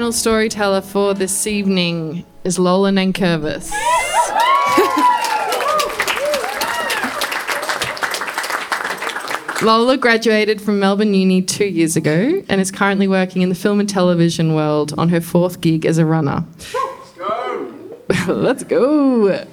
final storyteller for this evening is Lola Nankervis. Lola graduated from Melbourne Uni two years ago and is currently working in the film and television world on her fourth gig as a runner. Let's go! Let's go!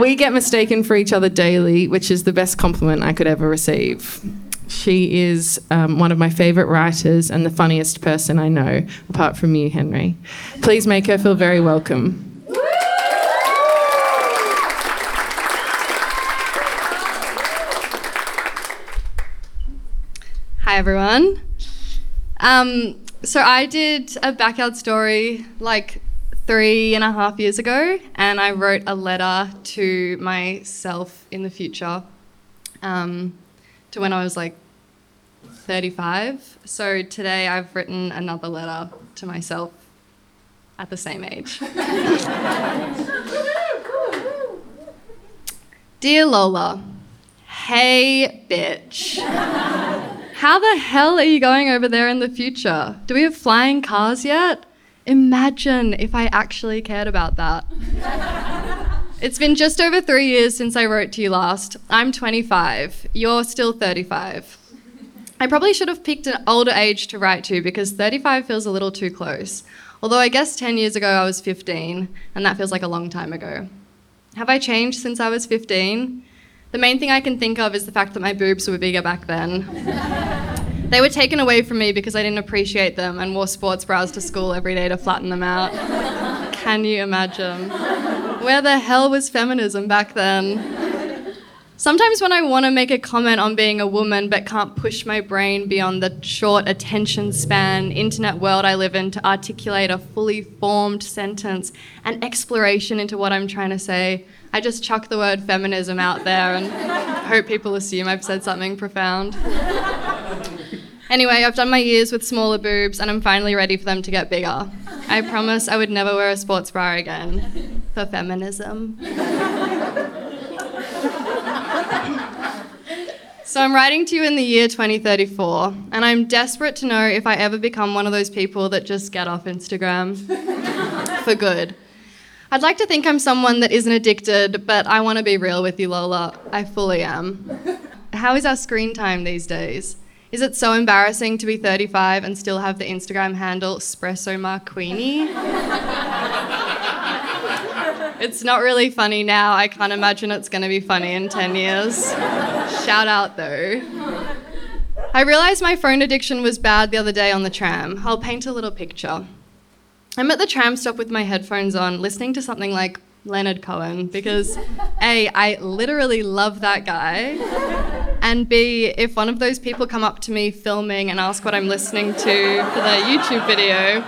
we get mistaken for each other daily, which is the best compliment I could ever receive. She is um, one of my favourite writers and the funniest person I know, apart from you, Henry. Please make her feel very welcome. Hi, everyone. Um, so I did a backyard story like three and a half years ago, and I wrote a letter to myself in the future um, to when I was like 35. So today I've written another letter to myself at the same age. Dear Lola, hey bitch. How the hell are you going over there in the future? Do we have flying cars yet? Imagine if I actually cared about that. it's been just over three years since I wrote to you last. I'm 25. You're still 35. I probably should have picked an older age to write to because 35 feels a little too close. Although I guess 10 years ago I was 15, and that feels like a long time ago. Have I changed since I was 15? The main thing I can think of is the fact that my boobs were bigger back then. they were taken away from me because I didn't appreciate them and wore sports bras to school every day to flatten them out. Can you imagine? Where the hell was feminism back then? Sometimes when I want to make a comment on being a woman but can't push my brain beyond the short attention span internet world I live in to articulate a fully formed sentence and exploration into what I'm trying to say, I just chuck the word feminism out there and hope people assume I've said something profound. Anyway, I've done my years with smaller boobs and I'm finally ready for them to get bigger. I promise I would never wear a sports bra again for feminism. So I'm writing to you in the year 2034, and I'm desperate to know if I ever become one of those people that just get off Instagram for good. I'd like to think I'm someone that isn't addicted, but I want to be real with you, Lola. I fully am. How is our screen time these days? Is it so embarrassing to be 35 and still have the Instagram handle Espresso Marquini? it's not really funny now. I can't imagine it's going to be funny in 10 years. Shout out though. I realized my phone addiction was bad the other day on the tram. I'll paint a little picture. I'm at the tram stop with my headphones on, listening to something like Leonard Cohen because A, I literally love that guy. And B, if one of those people come up to me filming and ask what I'm listening to for their YouTube video,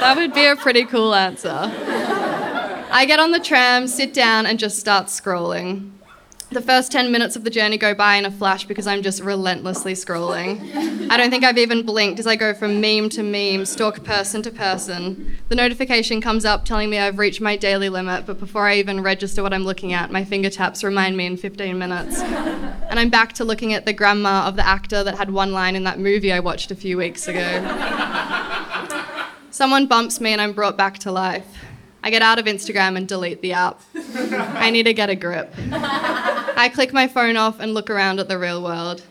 that would be a pretty cool answer. I get on the tram, sit down, and just start scrolling. The first 10 minutes of the journey go by in a flash because I'm just relentlessly scrolling. I don't think I've even blinked as I go from meme to meme, stalk person to person. The notification comes up telling me I've reached my daily limit, but before I even register what I'm looking at, my finger taps remind me in 15 minutes. And I'm back to looking at the grandma of the actor that had one line in that movie I watched a few weeks ago. Someone bumps me and I'm brought back to life. I get out of Instagram and delete the app. I need to get a grip. I click my phone off and look around at the real world.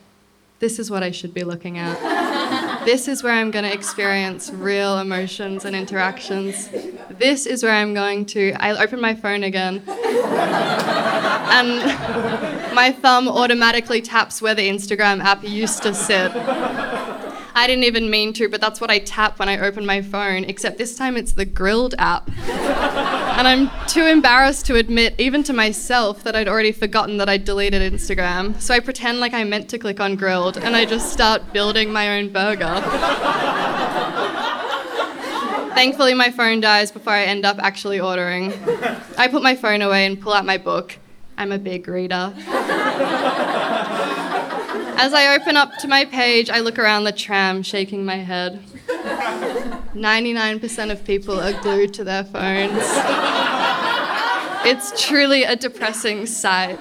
This is what I should be looking at. This is where I'm going to experience real emotions and interactions. This is where I'm going to. I open my phone again. and my thumb automatically taps where the Instagram app used to sit. I didn't even mean to, but that's what I tap when I open my phone, except this time it's the Grill'd app. and I'm too embarrassed to admit, even to myself, that I'd already forgotten that I'd deleted Instagram. So I pretend like I meant to click on Grill'd and I just start building my own burger. Thankfully, my phone dies before I end up actually ordering. I put my phone away and pull out my book. I'm a big reader. As I open up to my page, I look around the tram, shaking my head. 99% of people are glued to their phones. It's truly a depressing sight.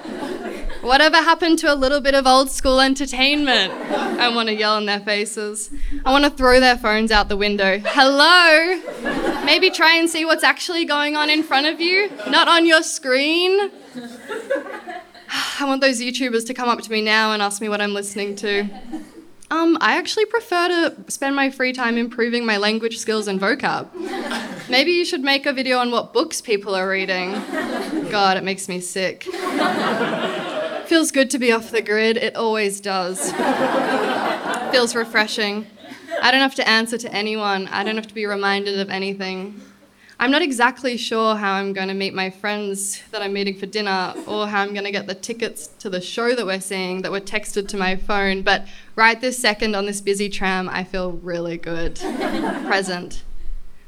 Whatever happened to a little bit of old school entertainment? I want to yell in their faces. I want to throw their phones out the window. Hello? Maybe try and see what's actually going on in front of you, not on your screen. I want those YouTubers to come up to me now and ask me what I'm listening to. Um, I actually prefer to spend my free time improving my language skills and vocab. Maybe you should make a video on what books people are reading. God, it makes me sick. Feels good to be off the grid, it always does. Feels refreshing. I don't have to answer to anyone, I don't have to be reminded of anything. I'm not exactly sure how I'm going to meet my friends that I'm meeting for dinner or how I'm going to get the tickets to the show that we're seeing that were texted to my phone, but right this second on this busy tram, I feel really good. Present.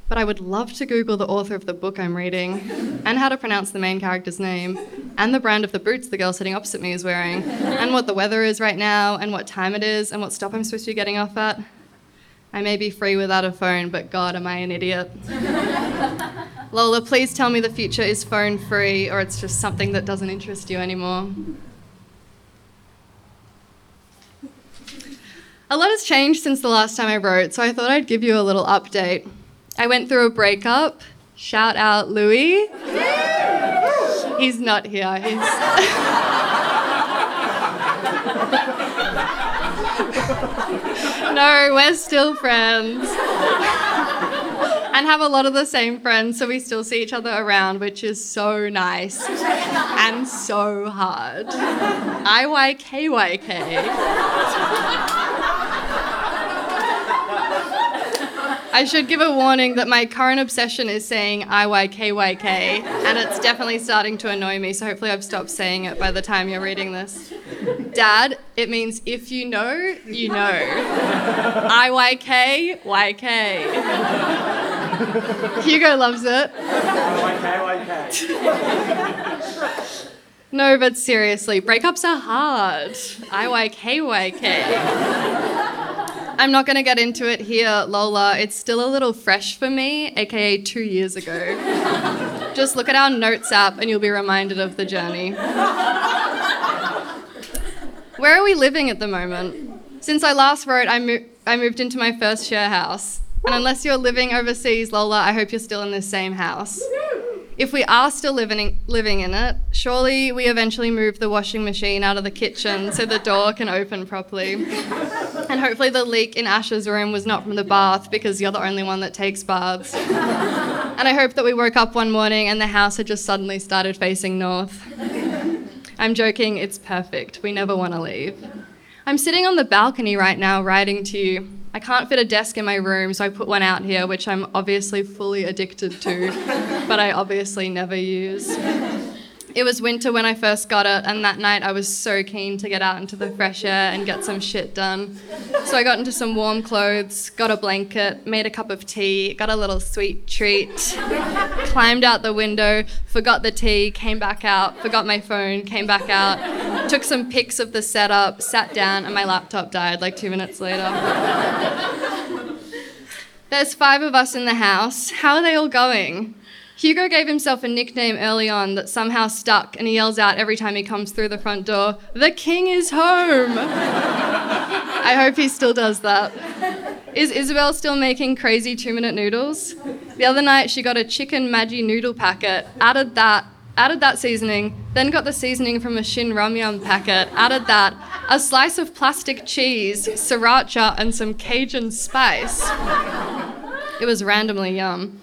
But I would love to Google the author of the book I'm reading and how to pronounce the main character's name and the brand of the boots the girl sitting opposite me is wearing and what the weather is right now and what time it is and what stop I'm supposed to be getting off at. I may be free without a phone, but God, am I an idiot. Lola, please tell me the future is phone free or it's just something that doesn't interest you anymore. A lot has changed since the last time I wrote, so I thought I'd give you a little update. I went through a breakup. Shout out Louis. He's not here. He's. no, we're still friends. And have a lot of the same friends, so we still see each other around, which is so nice and so hard. IYKYK. I should give a warning that my current obsession is saying IYKYK, and it's definitely starting to annoy me, so hopefully I've stopped saying it by the time you're reading this. Dad, it means if you know, you know. IYK, YK. Hugo loves it. No, but seriously, breakups are hard. IYKYK. I'm not going to get into it here, Lola. It's still a little fresh for me, aka two years ago. Just look at our notes app and you'll be reminded of the journey. Where are we living at the moment? Since I last wrote, I, mo- I moved into my first share house. And unless you're living overseas, Lola, I hope you're still in the same house. If we are still living, living in it, surely we eventually move the washing machine out of the kitchen so the door can open properly. And hopefully, the leak in Ash's room was not from the bath because you're the only one that takes baths. And I hope that we woke up one morning and the house had just suddenly started facing north. I'm joking, it's perfect. We never want to leave. I'm sitting on the balcony right now writing to you. I can't fit a desk in my room, so I put one out here, which I'm obviously fully addicted to, but I obviously never use. It was winter when I first got it, and that night I was so keen to get out into the fresh air and get some shit done. So I got into some warm clothes, got a blanket, made a cup of tea, got a little sweet treat, climbed out the window, forgot the tea, came back out, forgot my phone, came back out, took some pics of the setup, sat down, and my laptop died like two minutes later. There's five of us in the house. How are they all going? Hugo gave himself a nickname early on that somehow stuck, and he yells out every time he comes through the front door, The king is home! I hope he still does that. Is Isabel still making crazy two minute noodles? The other night she got a chicken Maggi noodle packet, added that, added that seasoning, then got the seasoning from a Shin Ramyun packet, added that, a slice of plastic cheese, sriracha, and some Cajun spice. It was randomly yum.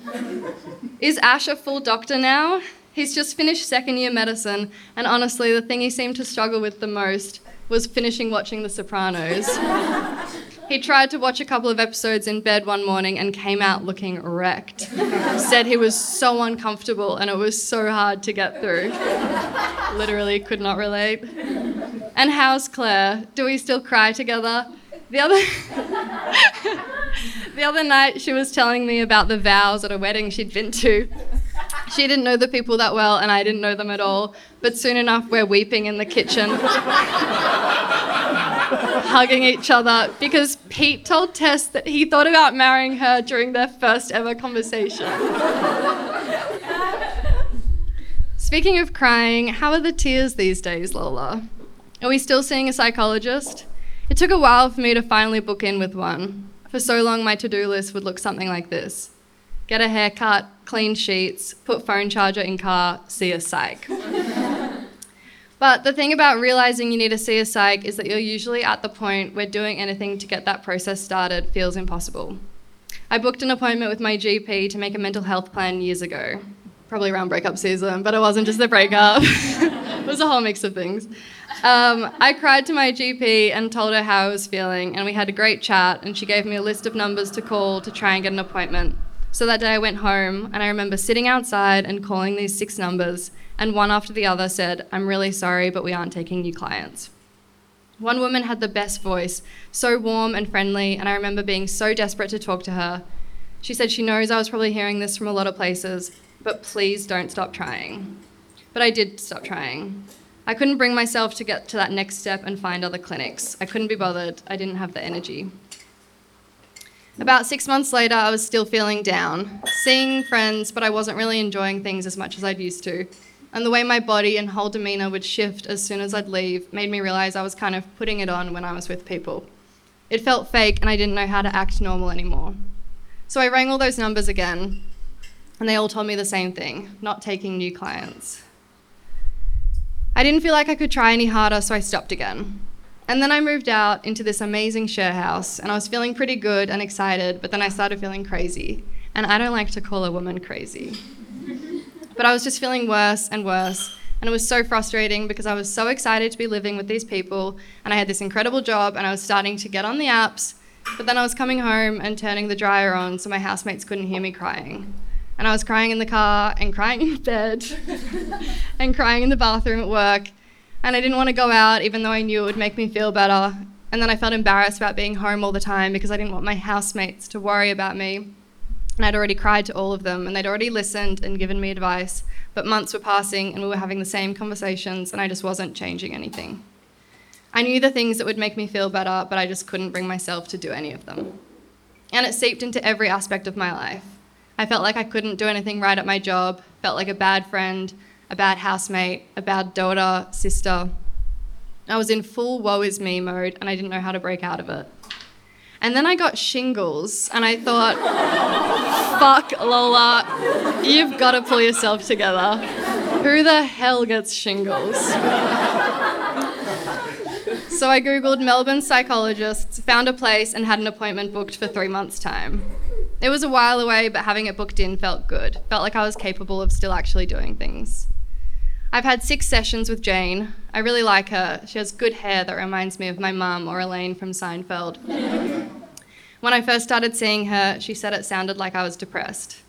Is Ash a full doctor now? He's just finished second year medicine, and honestly, the thing he seemed to struggle with the most was finishing watching The Sopranos. He tried to watch a couple of episodes in bed one morning and came out looking wrecked. Said he was so uncomfortable and it was so hard to get through. Literally could not relate. And how's Claire? Do we still cry together? The other The other night she was telling me about the vows at a wedding she'd been to. She didn't know the people that well and I didn't know them at all, but soon enough we're weeping in the kitchen. Hugging each other because Pete told Tess that he thought about marrying her during their first ever conversation. Speaking of crying, how are the tears these days, Lola? Are we still seeing a psychologist? It took a while for me to finally book in with one. For so long, my to do list would look something like this get a haircut, clean sheets, put phone charger in car, see a psych. But the thing about realizing you need to see a psych is that you're usually at the point where doing anything to get that process started feels impossible. I booked an appointment with my GP to make a mental health plan years ago, probably around breakup season, but it wasn't just the breakup, it was a whole mix of things. Um, I cried to my GP and told her how I was feeling, and we had a great chat, and she gave me a list of numbers to call to try and get an appointment. So that day I went home, and I remember sitting outside and calling these six numbers, and one after the other said, I'm really sorry, but we aren't taking new clients. One woman had the best voice, so warm and friendly, and I remember being so desperate to talk to her. She said she knows I was probably hearing this from a lot of places, but please don't stop trying. But I did stop trying. I couldn't bring myself to get to that next step and find other clinics. I couldn't be bothered. I didn't have the energy. About six months later, I was still feeling down, seeing friends, but I wasn't really enjoying things as much as I'd used to. And the way my body and whole demeanour would shift as soon as I'd leave made me realise I was kind of putting it on when I was with people. It felt fake, and I didn't know how to act normal anymore. So I rang all those numbers again, and they all told me the same thing not taking new clients. I didn't feel like I could try any harder, so I stopped again. And then I moved out into this amazing share house, and I was feeling pretty good and excited, but then I started feeling crazy. And I don't like to call a woman crazy. but I was just feeling worse and worse, and it was so frustrating because I was so excited to be living with these people, and I had this incredible job, and I was starting to get on the apps, but then I was coming home and turning the dryer on so my housemates couldn't hear me crying. And I was crying in the car and crying in bed and crying in the bathroom at work. And I didn't want to go out even though I knew it would make me feel better. And then I felt embarrassed about being home all the time because I didn't want my housemates to worry about me. And I'd already cried to all of them and they'd already listened and given me advice. But months were passing and we were having the same conversations and I just wasn't changing anything. I knew the things that would make me feel better, but I just couldn't bring myself to do any of them. And it seeped into every aspect of my life. I felt like I couldn't do anything right at my job, felt like a bad friend, a bad housemate, a bad daughter, sister. I was in full woe is me mode and I didn't know how to break out of it. And then I got shingles and I thought, fuck Lola, you've got to pull yourself together. Who the hell gets shingles? so I googled Melbourne psychologists, found a place, and had an appointment booked for three months' time. It was a while away, but having it booked in felt good. Felt like I was capable of still actually doing things. I've had six sessions with Jane. I really like her. She has good hair that reminds me of my mum or Elaine from Seinfeld. when I first started seeing her, she said it sounded like I was depressed.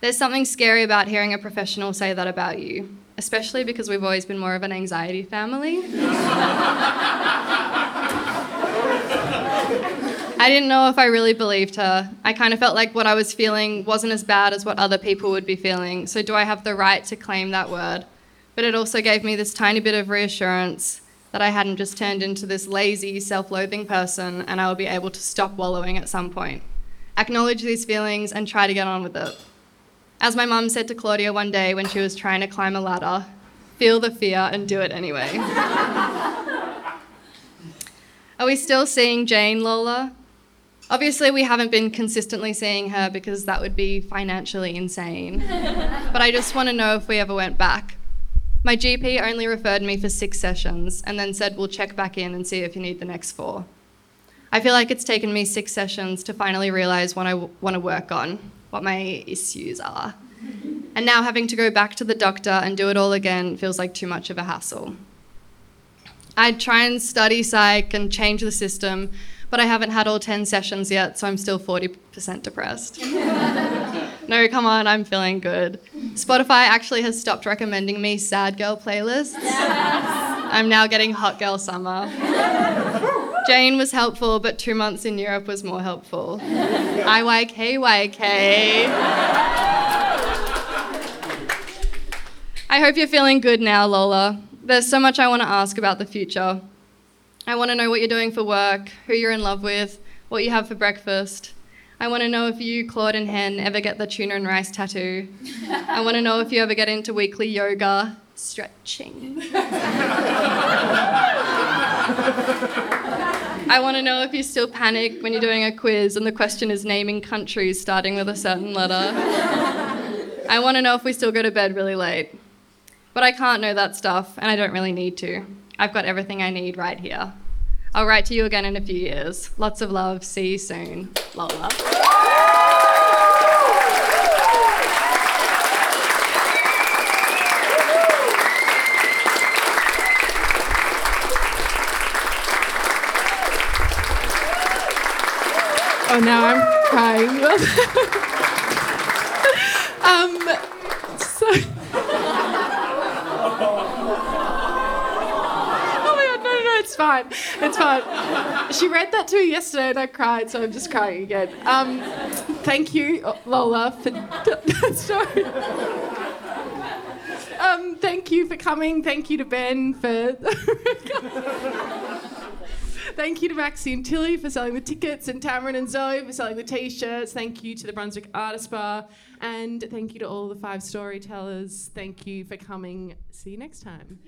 There's something scary about hearing a professional say that about you, especially because we've always been more of an anxiety family. I didn't know if I really believed her. I kind of felt like what I was feeling wasn't as bad as what other people would be feeling. So, do I have the right to claim that word? But it also gave me this tiny bit of reassurance that I hadn't just turned into this lazy, self loathing person and I would be able to stop wallowing at some point. Acknowledge these feelings and try to get on with it. As my mum said to Claudia one day when she was trying to climb a ladder, feel the fear and do it anyway. Are we still seeing Jane Lola? Obviously, we haven't been consistently seeing her because that would be financially insane. but I just want to know if we ever went back. My GP only referred me for six sessions and then said, We'll check back in and see if you need the next four. I feel like it's taken me six sessions to finally realize what I w- want to work on, what my issues are. And now having to go back to the doctor and do it all again feels like too much of a hassle. I'd try and study psych and change the system, but I haven't had all 10 sessions yet, so I'm still 40% depressed. no, come on, I'm feeling good. Spotify actually has stopped recommending me sad girl playlists. Yes. I'm now getting hot girl summer. Jane was helpful, but two months in Europe was more helpful. IYKYK. I hope you're feeling good now, Lola. There's so much I want to ask about the future. I want to know what you're doing for work, who you're in love with, what you have for breakfast. I want to know if you, Claude and Hen, ever get the tuna and rice tattoo. I want to know if you ever get into weekly yoga, stretching. I want to know if you still panic when you're doing a quiz and the question is naming countries starting with a certain letter. I want to know if we still go to bed really late. But I can't know that stuff, and I don't really need to. I've got everything I need right here. I'll write to you again in a few years. Lots of love. See you soon. Lola. Oh, now I'm crying. um, so. Oh my god, no, no, no, it's fine. It's fine. She read that to me yesterday and I cried, so I'm just crying again. Um, thank you, Lola, for story. Um, thank you for coming. Thank you to Ben for. Thank you to Maxine Tilly for selling the tickets and Tamron and Zoe for selling the t-shirts. Thank you to the Brunswick Artist Bar. And thank you to all the five storytellers. Thank you for coming. See you next time.